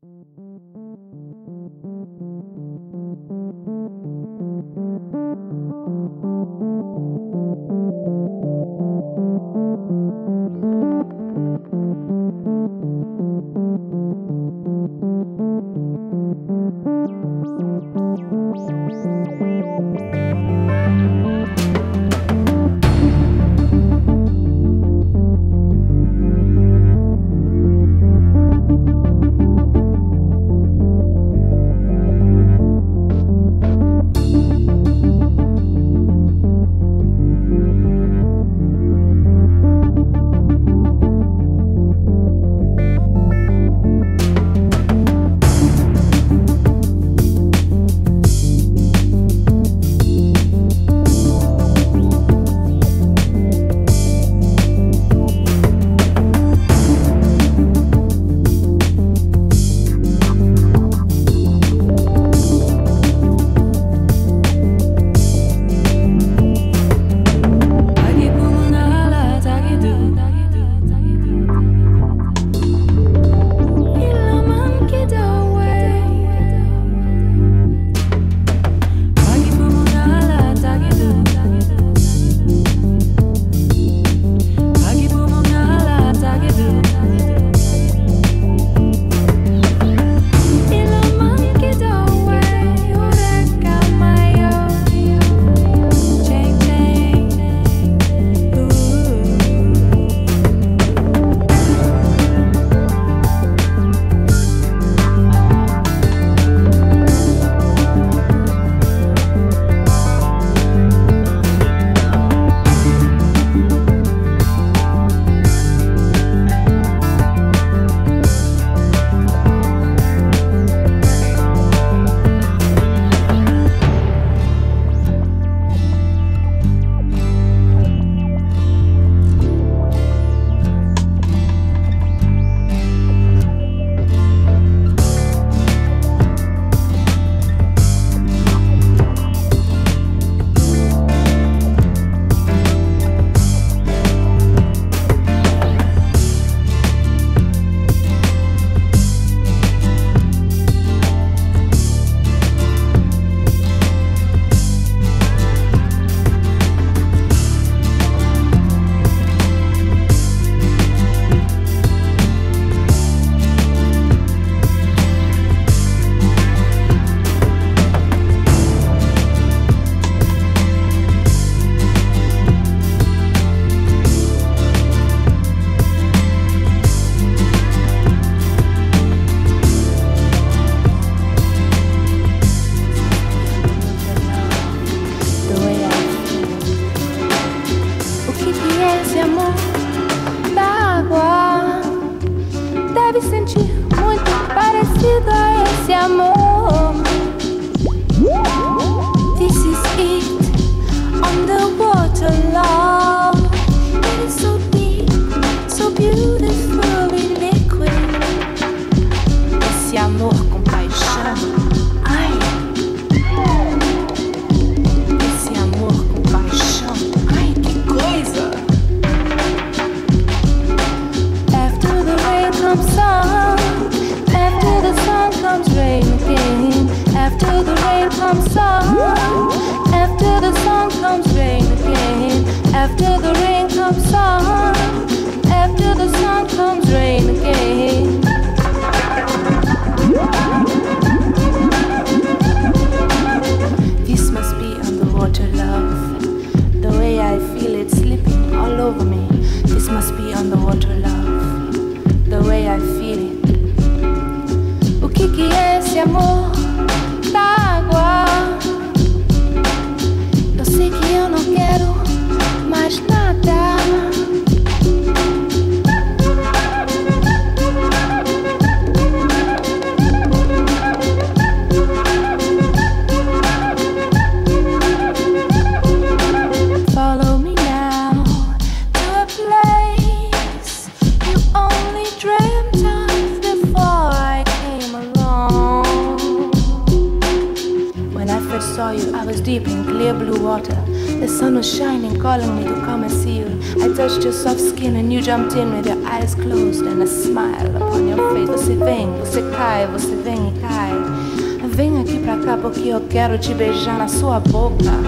Thank you. Quero te beijar na sua boca.